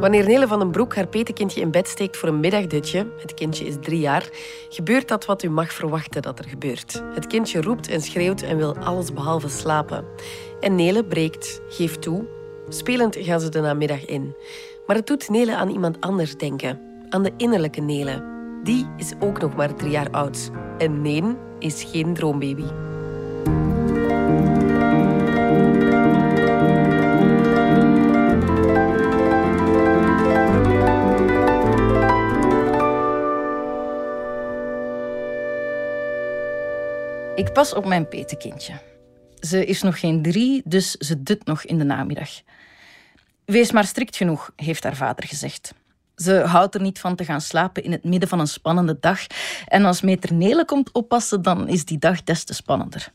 Wanneer Nele van den Broek haar petekindje in bed steekt voor een middagdutje, het kindje is drie jaar, gebeurt dat wat u mag verwachten dat er gebeurt. Het kindje roept en schreeuwt en wil alles behalve slapen. En Nele breekt, geeft toe. Spelend gaan ze de namiddag in. Maar het doet Nele aan iemand anders denken. Aan de innerlijke Nele. Die is ook nog maar drie jaar oud. En nee, is geen droombaby. Ik pas op mijn petekindje. Ze is nog geen drie, dus ze dut nog in de namiddag. Wees maar strikt genoeg, heeft haar vader gezegd. Ze houdt er niet van te gaan slapen in het midden van een spannende dag. En als meter Nele komt oppassen, dan is die dag des te spannender.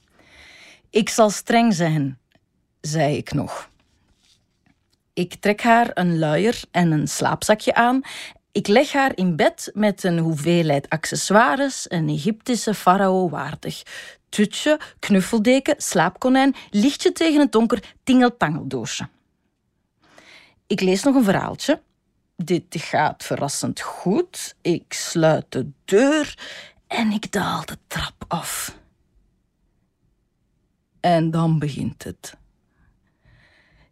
Ik zal streng zijn, zei ik nog. Ik trek haar een luier en een slaapzakje aan. Ik leg haar in bed met een hoeveelheid accessoires, een Egyptische farao waardig. Tutje, knuffeldeken, slaapkonijn, lichtje tegen het donker, tingeltangeldoosje. Ik lees nog een verhaaltje. Dit gaat verrassend goed. Ik sluit de deur en ik daal de trap af. En dan begint het.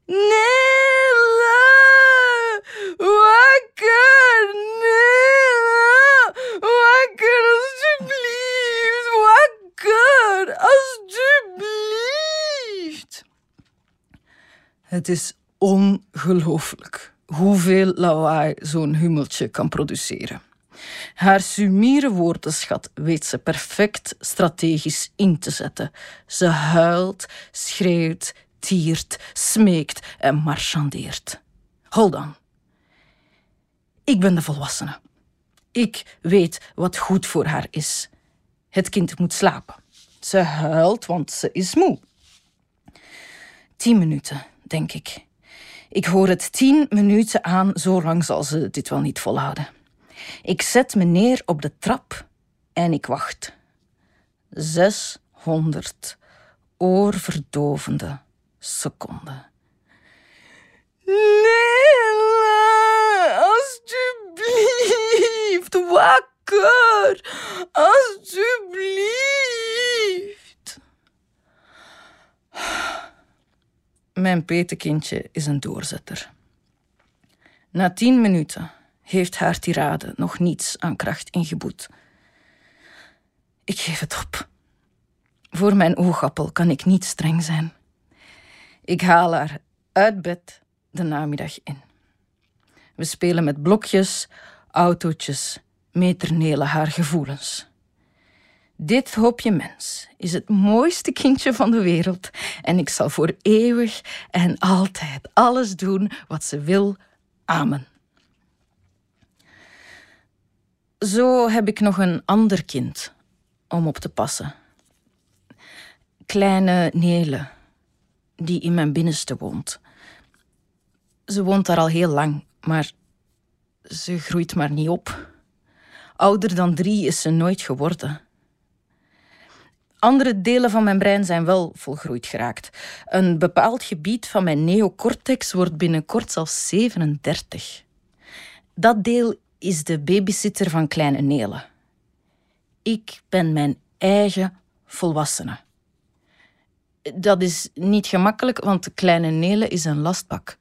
Nelle! Wakker! Nelle! Wakker, alsjeblieft! Wakker, alsjeblieft! Het is ongelooflijk hoeveel lawaai zo'n hummeltje kan produceren. Haar sumiere woordenschat weet ze perfect strategisch in te zetten. Ze huilt, schreeuwt, tiert, smeekt en marchandeert. Hold on. Ik ben de volwassene. Ik weet wat goed voor haar is. Het kind moet slapen. Ze huilt, want ze is moe. Tien minuten, denk ik. Ik hoor het tien minuten aan, zo lang zal ze dit wel niet volhouden. Ik zet me neer op de trap en ik wacht. 600 oorverdovende seconden. Nelle, alsjeblieft, wakker, alsjeblieft. Mijn petekindje is een doorzetter. Na tien minuten heeft haar tirade nog niets aan kracht ingeboet. Ik geef het op. Voor mijn oogappel kan ik niet streng zijn. Ik haal haar uit bed de namiddag in. We spelen met blokjes, autootjes, meternelen haar gevoelens. Dit hoopje mens is het mooiste kindje van de wereld en ik zal voor eeuwig en altijd alles doen wat ze wil. Amen. Zo heb ik nog een ander kind om op te passen. Kleine Nele, die in mijn binnenste woont. Ze woont daar al heel lang, maar ze groeit maar niet op. Ouder dan drie is ze nooit geworden. Andere delen van mijn brein zijn wel volgroeid geraakt. Een bepaald gebied van mijn neocortex wordt binnenkort zelfs 37. Dat deel is de babysitter van kleine Nele. Ik ben mijn eigen volwassene. Dat is niet gemakkelijk, want kleine Nele is een lastbak.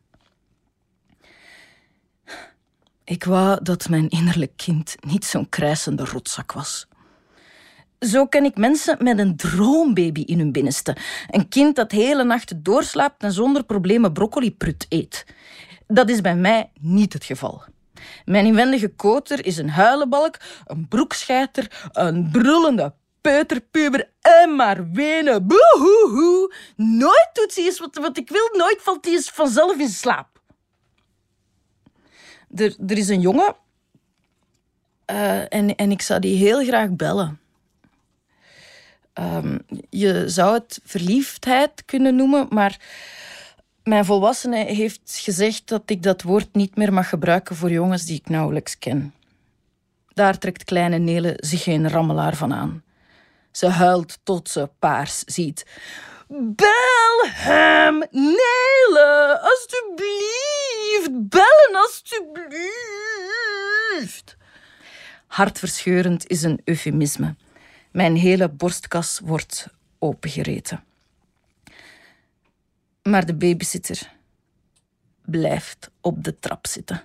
Ik wou dat mijn innerlijk kind niet zo'n krijsende rotzak was. Zo ken ik mensen met een droombaby in hun binnenste. Een kind dat hele nachten doorslaapt en zonder problemen broccoliprut eet. Dat is bij mij niet het geval. Mijn inwendige koter is een huilenbalk, een broekscheiter, een brullende peuterpuber en maar wenen. Boehoehoe. Nooit doet ze eens wat, wat ik wil, nooit valt hij eens vanzelf in slaap. Er, er is een jongen uh, en, en ik zou die heel graag bellen. Um, je zou het verliefdheid kunnen noemen, maar mijn volwassene heeft gezegd dat ik dat woord niet meer mag gebruiken voor jongens die ik nauwelijks ken. Daar trekt kleine Nele zich geen rammelaar van aan. Ze huilt tot ze paars ziet. Bel hem, Nele, alstublieft, bellen alstublieft. Hartverscheurend is een eufemisme. Mijn hele borstkas wordt opengereten. Maar de babysitter blijft op de trap zitten.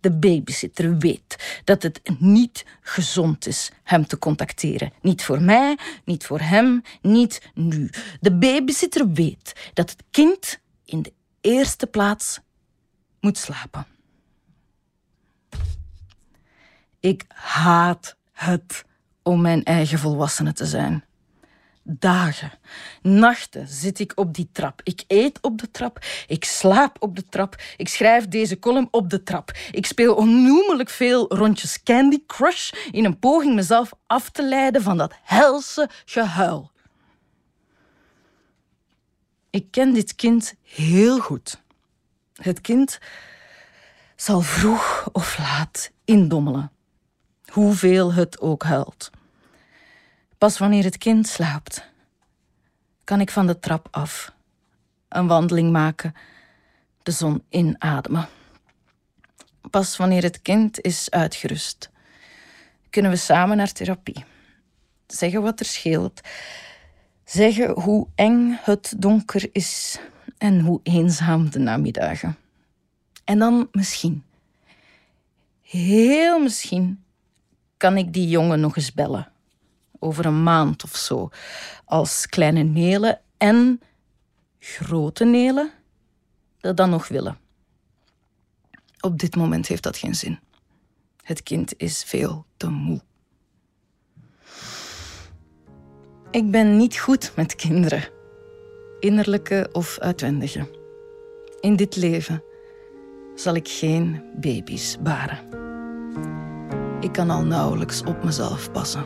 De babysitter weet dat het niet gezond is hem te contacteren. Niet voor mij, niet voor hem, niet nu. De babysitter weet dat het kind in de eerste plaats moet slapen. Ik haat het om mijn eigen volwassene te zijn. Dagen, nachten zit ik op die trap. Ik eet op de trap, ik slaap op de trap, ik schrijf deze column op de trap. Ik speel onnoemelijk veel rondjes Candy Crush in een poging mezelf af te leiden van dat helse gehuil. Ik ken dit kind heel goed. Het kind zal vroeg of laat indommelen, hoeveel het ook huilt. Pas wanneer het kind slaapt, kan ik van de trap af, een wandeling maken, de zon inademen. Pas wanneer het kind is uitgerust, kunnen we samen naar therapie. Zeggen wat er scheelt, zeggen hoe eng het donker is en hoe eenzaam de namiddagen. En dan misschien, heel misschien, kan ik die jongen nog eens bellen over een maand of zo. Als kleine Nelen en grote Nelen dat dan nog willen. Op dit moment heeft dat geen zin. Het kind is veel te moe. Ik ben niet goed met kinderen, innerlijke of uitwendige. In dit leven zal ik geen baby's baren. Ik kan al nauwelijks op mezelf passen.